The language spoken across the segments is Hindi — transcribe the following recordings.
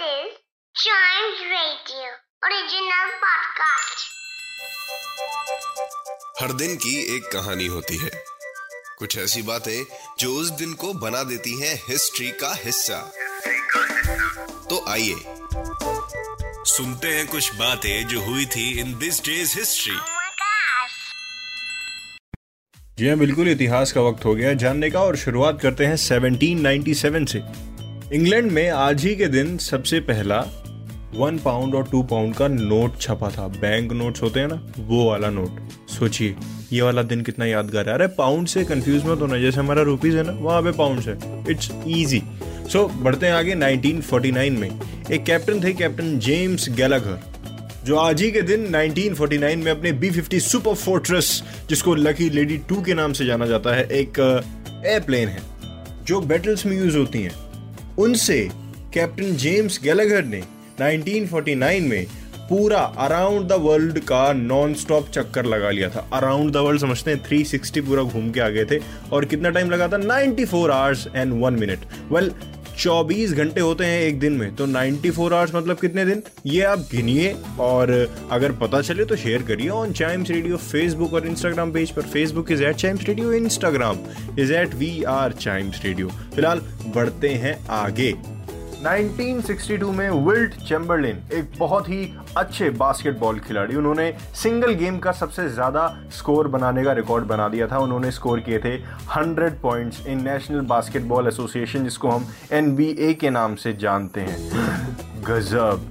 is Chimes Radio original podcast. हर दिन की एक कहानी होती है कुछ ऐसी बातें जो उस दिन को बना देती हैं हिस्ट्री का हिस्सा तो आइए सुनते हैं कुछ बातें जो हुई थी इन दिस डेज़ हिस्ट्री. जी हाँ बिल्कुल इतिहास का वक्त हो गया जानने का और शुरुआत करते हैं 1797 से इंग्लैंड में आज ही के दिन सबसे पहला वन पाउंड और टू पाउंड का नोट छपा था। बैंक नोट्स होते हैं ना, वो वाला नोट सोचिए, ये वाला दिन कितना यादगार है। अरे पाउंड से कंफ्यूज मत होना, जैसे हमारा रुपीज़ है ना, वहाँ पे पाउंड है। इट्स इजी सो बढ़ते हैं आगे 1949 में। एक कैप्टन थे कैप्टन जेम्स गैलागर जो आज ही के दिन 1949 में अपने बी फिफ्टी सुपर फोर्ट्रेस जिसको लकी लेडी टू के नाम से जाना जाता है, एक एयरप्लेन है, जो बैटल्स में यूज़ होती हैं। उनसे कैप्टन जेम्स गैलेगर ने 1949 में पूरा अराउंड द वर्ल्ड का नॉन स्टॉप चक्कर लगा लिया था। अराउंड द वर्ल्ड समझते हैं 360 पूरा घूम के आ गए थे और कितना टाइम लगा था? 94 four hours and one minute well 24 घंटे होते हैं एक दिन में तो 94 फोर आवर्स मतलब कितने दिन? ये आप गिनिए और अगर पता चले तो शेयर करिए ऑन चाइम्स रेडियो फेसबुक और इंस्टाग्राम पेज पर। Facebook is at Chimes radio Instagram is at we are Chimes radio फ़िलहाल बढ़ते हैं आगे। 1962 में विल्ट चैम्बरलिन, एक बहुत ही अच्छे बास्केटबॉल खिलाड़ी। उन्होंने सिंगल गेम का सबसे ज़्यादा स्कोर बनाने का रिकॉर्ड बना दिया था। उन्होंने स्कोर किए थे 100 points in National Basketball Association, जिसको हम एनबीए के नाम से जानते हैं। गजब।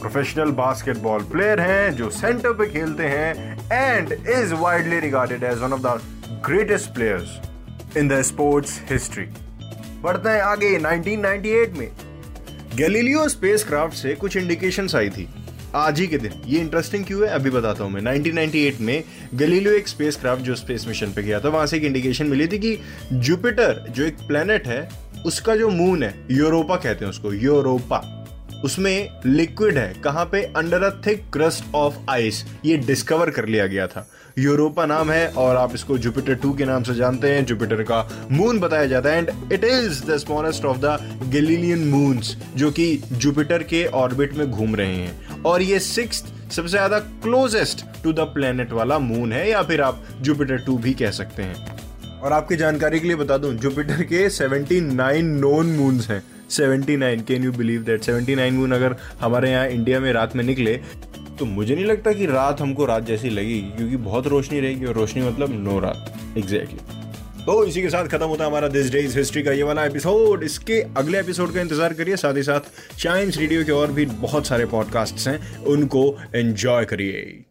प्रोफेशनल बास्केटबॉल प्लेयर हैं जो सेंटर पे खेलते हैं and is widely regarded as one of the greatest players in the sports history बढ़ते हैं आगे 1998 में। गैलीलियो स्पेसक्राफ्ट से कुछ इंडिकेशंस आई थी। आज ही के दिन। ये इंटरेस्टिंग क्यों है? अभी बताता हूँ मैं। 1998 में गैलीलियो एक स्पेसक्राफ्ट जो स्पेस मिशन पे गया था, वहाँ से एक इंडिकेशन मिली थी कि जुपिटर जो एक प्लेनेट है, उसका जो मून है यूरोपा कहते हैं उसको यूरोपा उसमें लिक्विड है, कहाँ पे? Under a thick crust of ice ये डिस्कवर कर लिया गया था। यूरोपा नाम है, और आप इसको जुपिटर टू के नाम से जानते हैं। जुपिटर का मून बताया जाता है and it is the smallest of the Galilean moons जो कि जुपिटर के ऑर्बिट में घूम रहे हैं। और ये सिक्स सबसे ज़्यादा क्लोजेस्ट टू द प्लेनेट वाला मून है, या फिर आप जुपिटर टू भी कह सकते हैं। और आपकी जानकारी के लिए बता दूँ जुपिटर के 79 नोन मून्स हैं। 79 can you believe that 79 moon अगर हमारे यहाँ इंडिया में रात में निकले तो मुझे नहीं लगता कि रात हमको रात जैसी लगेगी, क्योंकि बहुत रोशनी रहेगी, और रोशनी मतलब नो रात। एग्जैक्टली. तो इसी के साथ खत्म होता है हमारा दिस डेज़ हिस्ट्री का ये वाला एपिसोड इसके अगले एपिसोड का इंतज़ार करिए, साथ ही साथ चाइम्स रेडियो के और भी बहुत सारे पॉडकास्ट्स हैं, उनको एंजॉय करिए।